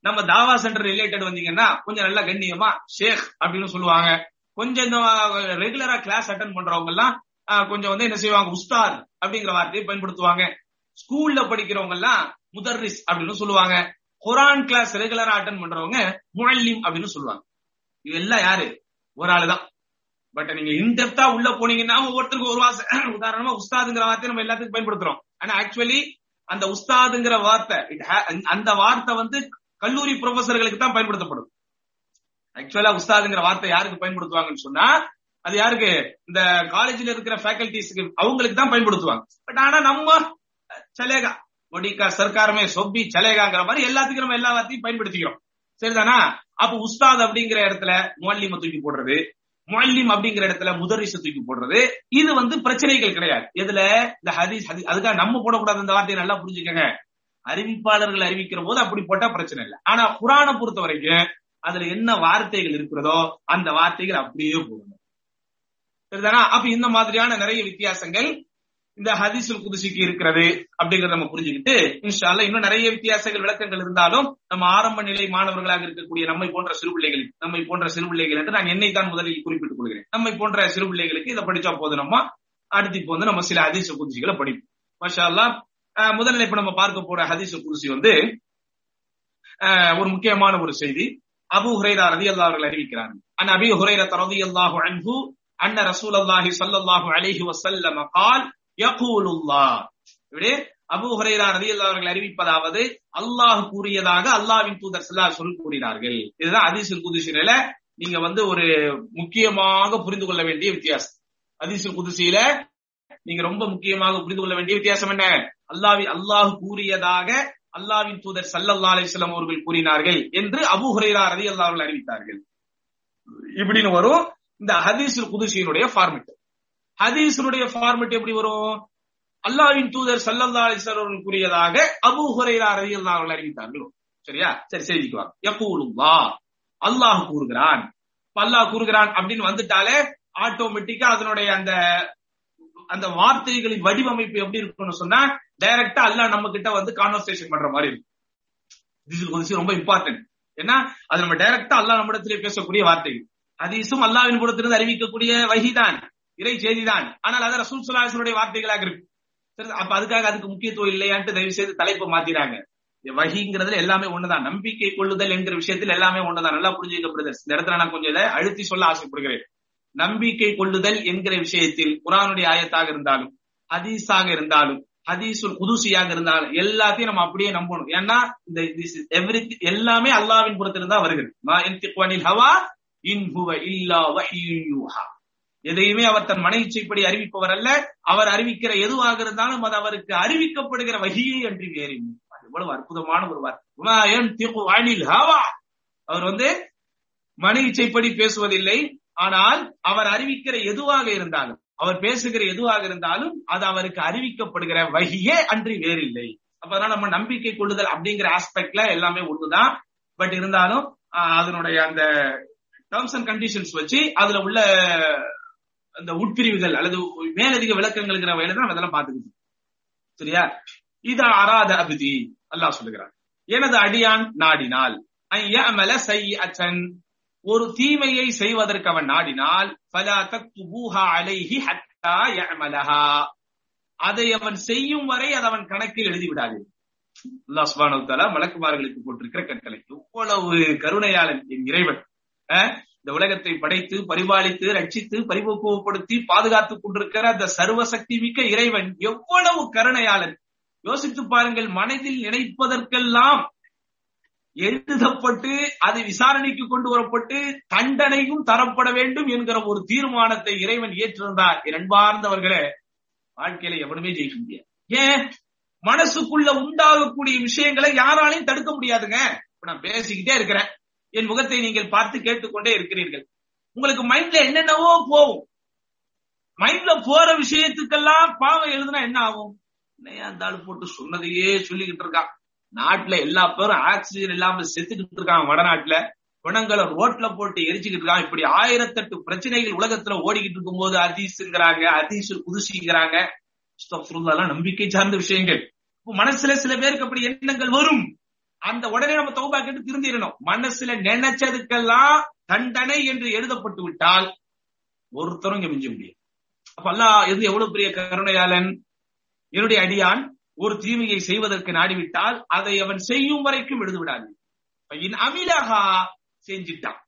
[SPEAKER 2] நம்ம தாவா சென்டர் ரிலேட்டட் வந்தீங்கன்னா கொஞ்சம் நல்லா கண்ணியமா ஷேக் அப்படின்னு சொல்லுவாங்க. கொஞ்சம் இந்த ரெகுலரா கிளாஸ் அட்டன் பண்றவங்க எல்லாம் கொஞ்சம் வந்து என்ன செய்வாங்க உஸ்தாத் அப்படிங்கிற வார்த்தையை பயன்படுத்துவாங்க. ஸ்கூல்ல படிக்கிறவங்க எல்லாம் முதர்ரிஸ் அப்படின்னு சொல்லுவாங்க. குரான் கிளாஸ் ரெகுலரா அட்டன் பண்றவங்க முஅல்லிம் அப்படின்னு சொல்லுவாங்க. இது எல்லாம் யாரு? ஒரு ஆளுதான் பட் நீங்க இன்டெப்தா உள்ள போனீங்கன்னா ஒவ்வொருத்தருக்கும் ஒரு வாசம் உதாரணமா உஸ்தாதுங்கிற வார்த்தையை நம்ம எல்லாத்துக்கும் பயன்படுத்துறோம். ஆனா ஆக்சுவலி அந்த உஸ்தாதுங்கிற வார்த்தை அந்த வார்த்தை வந்து கல்லூரி ப்ரொஃபசர்களுக்கு தான் பயன்படுத்தப்படும். ஆக்சுவலா உஸ்தாதுங்கிற வார்த்தை யாருக்கு பயன்படுத்துவாங்கன்னு சொன்னா அது யாருக்கு? இந்த காலேஜ்ல இருக்கிற ஃபேக்கல்டிஸ்க்கு அவங்களுக்கு தான் பயன்படுத்துவாங்க. பட் ஆனா நம்ம சலேகா ஒடிக்கா சர்க்காரமே சொப்பி சலேகாங்கிற மாதிரி எல்லாத்துக்கும் நம்ம எல்லா வார்த்தையும் பயன்படுத்திக்கிறோம். சரிதானா? அப்ப உஸ்தாத் அப்படிங்கிற இடத்துல மோல்லிம தூக்கி போடுறது முல்லிம் அப்படிங்கிற இடத்துல முதரிச தூக்கி போடுறது. இது வந்து பிரச்சனைகள் கிடையாது. எதுல? இந்த ஹதீஸ் ஹதீஸ் அதுக்காக நம்ம போடக்கூடாது இந்த வார்த்தையை நல்லா புரிஞ்சுக்கங்க. அறிவிப்பாளர்கள் அறிவிக்கிற போது அப்படி போட்டா பிரச்சனை இல்லை. ஆனா குரானை பொறுத்த வரைக்கும் அதுல என்ன வார்த்தைகள் இருக்கிறதோ அந்த வார்த்தைகள் அப்படியே போகணும் சரிதானா? அப்ப இந்த மாதிரியான நிறைய வித்தியாசங்கள் இந்த ஹதீசுல் குதிசிக்கு இருக்கிறது அப்படிங்கறத நம்ம புரிஞ்சுக்கிட்டு இன்ஷால்ல இன்னும் நிறைய வித்தியாசங்கள் விளக்கங்கள் இருந்தாலும் நம்ம ஆரம்ப நிலை மாணவர்களாக இருக்கக்கூடிய நம்மை போன்ற சிறு பிள்ளைகள் நம்மை போன்ற சிறு பிள்ளைகள் என்று நான் என்னை தான் முதலில் குறிப்பிட்டுக் கொள்கிறேன். நம்மை போன்ற சிறு பிள்ளைகளுக்கு இதை படிச்சா போதும் நம்ம? அடுத்து இப்போ வந்து நம்ம சில ஹதீச குதிசிகளை படிப்போம். மஷாலா முதல்ல இப்ப நம்ம பார்க்க போற ஹதீச குதிசி வந்து ஒரு முக்கியமான ஒரு செய்தி. அபு ஹுரைரா ரதி அல்லா அவர்கள் அறிவிக்கிறார்கள் அன் அபி ஹுரைரா ரதி அல்லாஹு அன்பு அன்ன ரசூல் அல்லாஹி சல்லாஹு அலிஹி வசல்லம் கால் யகூலுல்லா இப்படி அபு ஹுரைரா நதி அவர்கள் அறிவிப்பதாவது அல்லாஹ் கூறியதாக அல்லாவின் தூதர் செல்லா சொல் கூறினார்கள். இதுதான் அதிசல் குதிசில நீங்க வந்து ஒரு முக்கியமாக புரிந்து கொள்ள வேண்டிய வித்தியாசம். அதிசல் குதிசில நீங்க ரொம்ப முக்கியமாக புரிந்து கொள்ள வேண்டிய வித்தியாசம் என்ன? அல்லாவி அல்லாஹ் கூறியதாக அல்லாவின் தூதர் சல்லல்லா அலிஸ்லாம் அவர்கள் கூறினார்கள் என்று அபு ஹுரைரா ரதி அல்லாவர்கள் அறிவித்தார்கள். இப்படின்னு வரும். இந்த ஹதீஸ் குதிசியினுடைய ஃபார்மெட் ஹதீசனுடைய ஃபார்மெட் எப்படி வரும்? அல்லாவின் தூதர் சல்லல்லா அலைஹி வஸல்லம் அவர்கள் கூறியதாக அபூ ஹுரைரா ரலியல்லாஹு அவர்கள் அறிவித்தார்கள். சரியா? சரி செய்திக்கு வாங்க. யகூலுல்லாஹ். அல்லாஹ் கூறுகிறான். அல்லாஹ் கூறுகிறான் அப்படின்னு வந்துட்டாலே ஆட்டோமேட்டிக்கா அதனுடைய அந்த அந்த வார்த்தைகளின் வடிவமைப்பு எப்படி இருக்கும்னு சொன்னா டைரக்டா அல்லாஹ் நம்ம கிட்ட வந்து கான்வர்சேஷன் பண்ற மாதிரி இருக்கும். ரொம்ப இம்பார்ட்டன்ட் ஏன்னா அது நம்ம டைரக்டா அல்லாஹ் நம்மிடத்திலே பேசக்கூடிய வார்த்தைகள். ஹதீஸும் அல்லாஹ்வின் புறத்திலிருந்து அறிவிக்கக்கூடிய வகிதான் இறை செய்திதான். ஆனால் அது ரசூல் சுல்லாஹனுடைய வார்த்தைகளாக இருக்கு. சரி அப்ப அதுக்காக அதுக்கு முக்கியத்துவம் இல்லையான்ட்டு தயவு செய்து தலைப்பை மாத்திராங்க. வகிங்கிறதுல எல்லாமே ஒண்ணுதான். நம்பிக்கை கொள்ளுதல் என்கிற விஷயத்தில் எல்லாமே ஒண்ணுதான். நல்லா புரிஞ்சுக்க பிரதர்ஸ் இந்த இடத்துல நான் கொஞ்சம் இதை அழுத்தி சொல்ல ஆசைப்படுகிறேன். நம்பிக்கை கொள்ளுதல் என்கிற விஷயத்தில் குரானுடைய ஆயத்தாக இருந்தாலும் ஹதீஸாக இருந்தாலும் ஹதீசுல் குதுசியாக இருந்தாலும் எல்லாத்தையும் நம்ம அப்படியே நம்பணும். ஏன்னா இந்த எவ்ரி எல்லாமே அல்லாவின் புறத்திலிருந்து தான் வருகிறது. மா ஹவா இன் ஹுவ இல்லா வஹியூஹா எதையுமே அவர் தன் மன இச்சைப்படி அறிவிப்பவர் அல்ல. அவர் அறிவிக்கிற எதுவாக இருந்தாலும் அது அவருக்கு அறிவிக்கப்படுகிற வகையை அன்றி வேறு எவ்வளவு அற்புதமான ஒரு வார்த்தை. ஹவா. அவர் வந்து மன இச்சைப்படி பேசுவதில்லை. ஆனால் அவர் அறிவிக்கிற எதுவாக இருந்தாலும் அவர் பேசுகிற எதுவாக இருந்தாலும் அது அவருக்கு அறிவிக்கப்படுகிற வகையே அன்றி வேறில்லை அப்பதான் நம்ம நம்பிக்கை கொள்ளுதல் அப்படிங்கிற ஆஸ்பெக்ட்ல எல்லாமே ஒண்ணுதான். பட் இருந்தாலும் அதனுடைய அந்த டேர்ம்ஸ் அண்ட் கண்டிஷன்ஸ் வச்சு அதுல உள்ள அந்த உட்பிரிவுகள் அல்லது மேலதிக விளக்கங்கள்ங்கிற வகையில தான் அதெல்லாம் பாத்துக்கிட்டு சரியா? இது அராத அபிதி அல்லாஹ் சொல்லுகிறார் எனது அடியான் நாடினால் ஐயமல அச்சன் ஒரு தீமையை செய்வதற்கு அவன் நாடினால் அலைஹி ஹத்தா யமலஹா அதை அவன் செய்யும் வரை அது அவன் கணக்கில் எழுதி விடாது அல்லாஹ் சுபானு தஆலா மலக்குமார்களுக்கு போட்டிருக்கிற கட்டளை எவ்வளவு கருணையாளன் என் இறைவன். இந்த உலகத்தை படைத்து பரிபாலித்து ரட்சித்து பரிபக்குவப்படுத்தி பாதுகாத்துக் கொண்டிருக்கிற அந்த சர்வசக்தி மிக்க இறைவன் எவ்வளவு கருணையாளன். யோசித்து பாருங்கள் மனதில் நினைப்பதற்கெல்லாம் எழுதப்பட்டு அது விசாரணைக்கு கொண்டு வரப்பட்டு தண்டனையும் தரப்பட வேண்டும் என்கிற ஒரு தீர்மானத்தை இறைவன் ஏற்றிருந்தார். இரண்பார்ந்தவர்களே வாழ்க்கையில எவனுமே ஜெயிக்க முடியாது. ஏன்? மனசுக்குள்ள உண்டாகக்கூடிய விஷயங்களை யாராலையும் தடுக்க முடியாதுங்க. இப்ப நான் பேசிக்கிட்டே இருக்கிறேன். என் முகத்தை நீங்கள் பார்த்து கேட்டுக்கொண்டே இருக்கிறீர்கள். உங்களுக்கு மைண்ட்ல என்னென்னவோ போகும். மைண்ட்ல போற விஷயத்துக்கெல்லாம் பாவம் எழுதுனா என்ன ஆகும்? என்னையா அந்த போட்டு சொன்னதையே சொல்லிக்கிட்டு இருக்கான் நாட்டுல எல்லா பேரும் ஆக்சிஜன் இல்லாம செத்துக்கிட்டு இருக்கான் வடநாட்டுல. பிணங்களை ரோட்ல போட்டு எரிச்சுக்கிட்டு இருக்கான். இப்படி ஆயிரத்தெட்டு பிரச்சனைகள் உலகத்துல ஓடிக்கிட்டு இருக்கும் போது அதீசுங்கிறாங்க அதீசு புதுசிங்கிறாங்க நம்பிக்கை சார்ந்த விஷயங்கள். மனசுல சில பேருக்கு அப்படி எண்ணங்கள் வரும். அந்த உடனே நம்ம தௌபா கேட்டு திருந்திடணும். மனசுல நினைச்சதுக்கெல்லாம் தண்டனை என்று எழுதப்பட்டு விட்டால் ஒருத்தரும் இங்க மிஞ்ச முடியும் அப்ப அல்லா எது எவ்வளவு பெரிய கருணையாளன்? என்னுடைய அடியான் ஒரு தீமையை செய்வதற்கு நாடிவிட்டால் அதை அவன் செய்யும் வரைக்கும் எழுது விடாது அமிலகா செஞ்சிட்டான்.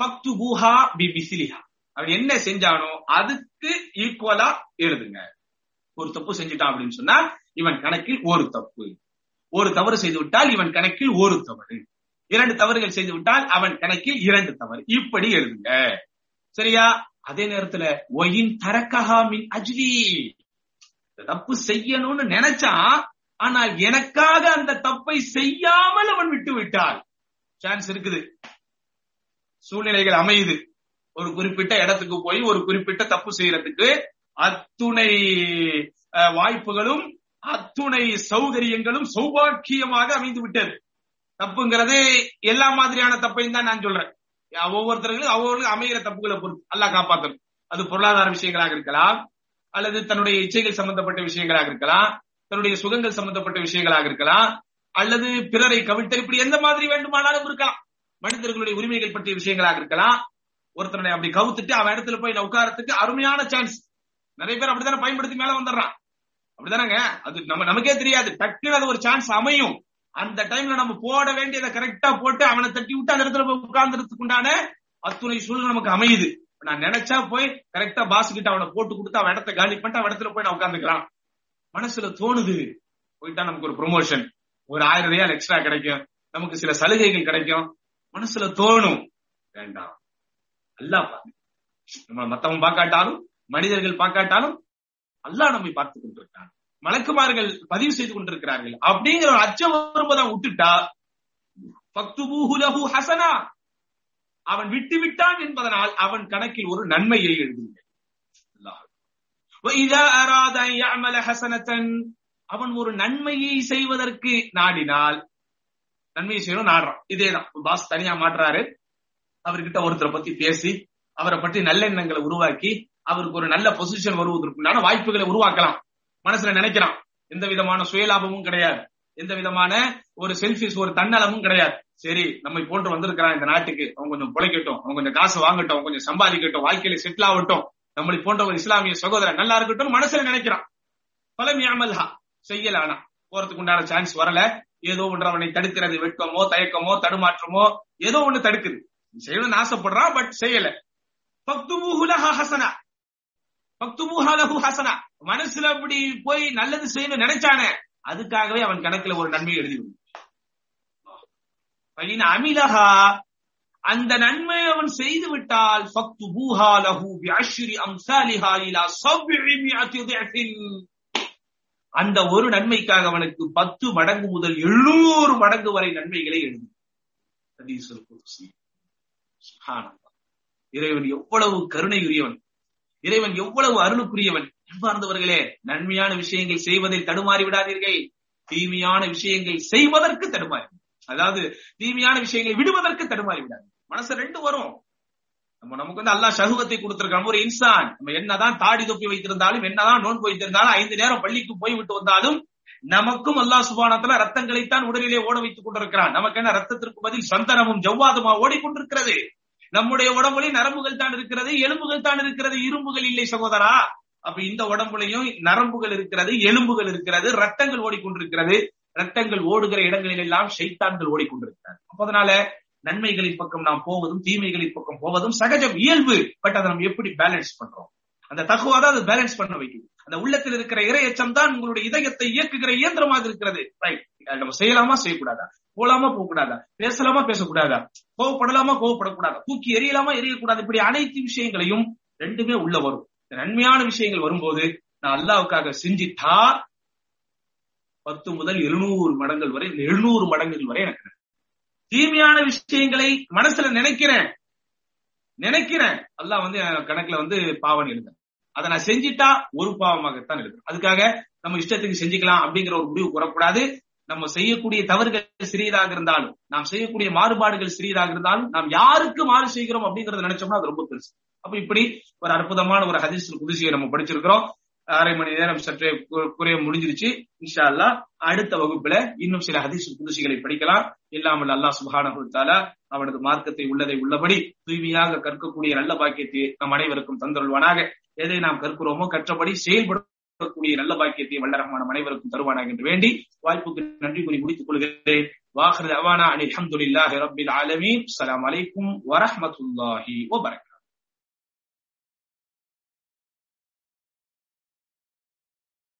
[SPEAKER 2] பக்து பூஹா பி பிசிலிஹா. அவன் என்ன செஞ்சானோ அதுக்கு ஈக்குவலா எழுதுங்க. ஒரு தப்பு செஞ்சுட்டான் அப்படின்னு சொன்னா இவன் கணக்கில் ஒரு தப்பு. ஒரு தவறு செய்து விட்டால் இவன் கணக்கில் ஒரு தவறு. இரண்டு தவறுகள் செய்து விட்டால் அவன் கணக்கில் இரண்டு தவறு. இப்படி எழுதுங்க. சரியா? அதே நேரத்துல ஒயின் தரக்கஹா மின் அஜ்லி. தப்பு செய்யணும்னு நினைச்சான் ஆனால் எனக்காக அந்த தப்பை செய்யாமல் அவன் விட்டு விட்டால் சான்ஸ் இருக்குது. சூழ்நிலைகள் அமையுது. ஒரு குறிப்பிட்ட இடத்துக்கு போய் ஒரு குறிப்பிட்ட தப்பு செய்யறதுக்கு அத்துணை வாய்ப்புகளும் அத்துணை சௌகரியங்களும் சௌபாக்கியமாக அமைந்து விட்டது தப்புங்கிறது எல்லா மாதிரியான தப்பையும் தான் நான் சொல்றேன். ஒவ்வொருத்தர்களும் ஒவ்வொருவர்களும் அமைகிற தப்புகளை பொறுத்து அல்லா காப்பாற்றணும் அது பொருளாதார விஷயங்களாக இருக்கலாம் அல்லது தன்னுடைய இச்சைகள் சம்பந்தப்பட்ட விஷயங்களாக இருக்கலாம் தன்னுடைய சுகங்கள் சம்பந்தப்பட்ட விஷயங்களாக இருக்கலாம் அல்லது பிறரை கவிழ்த்தல் இப்படி எந்த மாதிரி வேண்டுமானாலும் இருக்கலாம். மனிதர்களுடைய உரிமைகள் பற்றிய விஷயங்களாக இருக்கலாம். ஒருத்தனை அப்படி கவுத்துட்டு அவன் இடத்துல போய் உட்காரத்துக்கு அருமையான சான்ஸ் நிறைய பேர் அப்படித்தானே பயன்படுத்தி மேல வந்துடுறான். அப்படிதானங்க? அது நம்ம நமக்கே தெரியாது. டக்குன்னு அது ஒரு சான்ஸ் அமையும். அந்த டைம்ல நம்ம போட வேண்டியதை கரெக்டா போட்டு அவனை தட்டி விட்டு அந்த இடத்துல போய் உட்கார்ந்துறதுக்கு உண்டான அத்துணை சூழ்நிலை நமக்கு அமையுது. நான் நினைச்சா போய் கரெக்டா பாஸ் கிட்ட அவனை போட்டு கொடுத்து அவன் இடத்த காலி பண்ணிட்டு அவன் இடத்துல போய் நான் உட்காந்துக்கிறான் மனசுல தோணுது. போயிட்டா நமக்கு ஒரு ப்ரொமோஷன் ஒரு ஆயிரம் ரூபாய் எக்ஸ்ட்ரா கிடைக்கும். நமக்கு சில சலுகைகள் கிடைக்கும். மனசுல தோணும். வேண்டாம். அல்லா நம்ம மத்தவன் பார்க்காட்டாலும் மனிதர்கள் பார்க்காட்டாலும் அல்லா நம்மை பார்த்து கொண்டிருக்கிறான். மலக்குமார்கள் பதிவு செய்து கொண்டிருக்கிறார்கள். அப்படிங்கிற ஒரு அச்சம் வரும்போதான் விட்டுட்டா பக்துபூஹுலஹு ஹசனா. அவன் விட்டு விட்டான் என்பதனால் அவன் கணக்கில் ஒரு நன்மையை எழுதுங்க அவன் ஒரு நன்மையை செய்வதற்கு நாடினால் நன்மையை செய்யணும் நாடுறான். இதேதான் பாஸ் தனியா மாட்டுறாரு. அவர்கிட்ட ஒருத்தரை பத்தி பேசி அவரை பற்றி நல்லெண்ணங்களை உருவாக்கி அவருக்கு ஒரு நல்ல பொசிஷன் வருவதற்குண்டான வாய்ப்புகளை உருவாக்கலாம். மனசுல நினைக்கிறான் எந்த விதமான சுயலாபமும் கிடையாது. எந்த விதமான ஒரு செல்ஃபிஸ் ஒரு தன்னலமும் கிடையாது. சரி நம்மை போன்று வந்திருக்கிறான் இந்த நாட்டுக்கு. அவன் கொஞ்சம் பிழைக்கட்டும். அவன் கொஞ்சம் காசு வாங்கட்டும். அவன் கொஞ்சம் சம்பாதிக்கட்டும். வாழ்க்கையில செட்டில் ஆகட்டும். நம்மளை போன்ற ஒரு இஸ்லாமிய சகோதரன் நல்லா இருக்கட்டும் மனசுல நினைக்கிறான். பல மியாமல்ஹா செய்யலானா போறதுக்கு உண்டான சான்ஸ் வரல. ஏதோ ஒன்று அவனை தடுக்கிறது. வெட்கமோ தயக்கமோ தடுமாற்றமோ ஏதோ ஒண்ணு தடுக்குது. செய்யணும்னு ஆசைப்படுறான் பட் செய்யல. பக்து ஹசனா. பக்துமுஹலகு ஹசனா. மனசுல அப்படி போய் நல்லது செய்யணும் நினைச்சானே அதுக்காகவே அவன் கணக்குல ஒரு நன்மை எழுதி பையன் அமிலஹா அந்த நன்மை அவன் செய்து விட்டால் ஃபக்துபூஹா லஹு பிஅஷ்ரி அம்சாலிஹா இலா அந்த ஒரு நன்மைக்காக அவனுக்கு பத்து மடங்கு முதல் எழுநூறு மடங்கு வரை நன்மைகளை எழுது. இறைவன் எவ்வளவு கருணையுரியவன். இறைவன் எவ்வளவு அருளுக்குரியவன்? அன்பார்ந்தவர்களே நன்மையான விஷயங்கள் செய்வதில் தடுமாறி விடாதீர்கள். தீமையான விஷயங்கள் செய்வதற்கு தடுமாறி அதாவது தீமையான விஷயங்களை விடுவதற்கு தடுமாறி விடாது மனசு ரெண்டு வரும். நம்ம நமக்கு வந்து அல்லா சகுவத்தை கொடுத்திருக்கான். ஒரு இன்சான். நம்ம என்னதான் தாடி தொப்பி வைத்திருந்தாலும் என்னதான் நோன்பு வைத்திருந்தாலும் ஐந்து நேரம் பள்ளிக்கு போய் விட்டு வந்தாலும் நமக்கும் அல்லா சுபானத்துல ரத்தங்களைத்தான் உடலிலே ஓட வைத்துக் கொண்டிருக்கிறான். நமக்கு என்ன ரத்தத்திற்கு பதில் சந்தனமும் ஜவ்வாதுமா ஓடிக்கொண்டிருக்கிறது? நம்முடைய உடம்புல நரம்புகள் தான் இருக்கிறது எலும்புகள் தான் இருக்கிறது இரும்புகள் இல்லை சகோதரா. அப்ப இந்த உடம்புலையும் நரம்புகள் இருக்கிறது எலும்புகள் இருக்கிறது ரத்தங்கள் ஓடிக்கொண்டிருக்கிறது. ரத்தங்கள் ஓடுகிற இடங்களில் எல்லாம் சைத்தான்கள் ஓடிக்கொண்டிருக்கிறது அப்ப அதனால நன்மைகளின் பக்கம் நாம் போவதும் தீமைகளின் பக்கம் போவதும் சகஜம் இயல்பு. பட் அதை நம்ம எப்படி பேலன்ஸ் பண்றோம்? அந்த தகுவா தான் அது பேலன்ஸ் பண்ண வைக்குது. அந்த உள்ளத்தில் இருக்கிற இரையச்சம் தான் உங்களுடைய இதயத்தை இயக்குகிற இயந்திரமாக இருக்கிறது. ரைட் நம்ம செய்யலாமா? செய்யக்கூடாதா? போலாமா? போகக்கூடாதா? பேசலாமா? பேசக்கூடாதா? கோவப்படலாமா? கோவப்படக்கூடாதா? தூக்கி எரியலாமா எரியக்கூடாது இப்படி அனைத்து விஷயங்களையும் ரெண்டுமே உள்ள வரும். நன்மையான விஷயங்கள் வரும்போது நான் அல்லாவுக்காக செஞ்சிட்டா பத்து முதல் எழுநூறு மடங்கள் வரை எழுநூறு மடங்குகள் வரை எனக்கு தீமையான விஷயங்களை மனசுல நினைக்கிறேன். நினைக்கிறேன். அல்லாஹ் வந்து கணக்குல வந்து பாவம் எழுத அதை நான் செஞ்சிட்டா ஒரு பாவமாகத்தான் எழுதுறேன். அதுக்காக நம்ம இஷ்டத்துக்கு செஞ்சுக்கலாம் அப்படிங்கிற ஒரு முடிவு கூறக்கூடாது. நம்ம செய்யக்கூடிய தவறுகள் சிறியதாக இருந்தாலும் நாம் செய்யக்கூடிய மாறுபாடுகள் சிறியதாக இருந்தாலும் நாம் யாருக்கு மாறு செய்கிறோம் அப்படிங்கறத நினைச்சோம்னா அது ரொம்ப பெருசு. அப்ப இப்படி ஒரு அற்புதமான ஒரு ஹதீஸ் புதுசியை நம்ம படிச்சிருக்கிறோம். அரை மணி நேரம் சற்றே குறைய முடிஞ்சிருச்சு. இன்ஷா அல்லா அடுத்த வகுப்புல இன்னும் சில ஹதீஸ் புதுசிகளை படிக்கலாம். இல்லாமல் அல்லாஹ் கொடுத்தால அவனது மார்க்கத்தை உள்ளதை உள்ளபடி தூய்மையாக கற்கக்கூடிய நல்ல பாக்கியத்தை நம் அனைவருக்கும் தந்தருள்வானாக. எதை நாம் கற்கிறோமோ கற்றபடி கூடிய நல்ல பாக்கியத்தை வல்லரகமான அனைவருக்கும் தருவானாக என்று வேண்டி வாய்ப்புக்கு நன்றி கூறி முடித்துக் கொள்கிறேன். வாஹர் அவானா அலி அஹமதுல்லாஹி ரபில் ஆலமீன். அலைக்கும்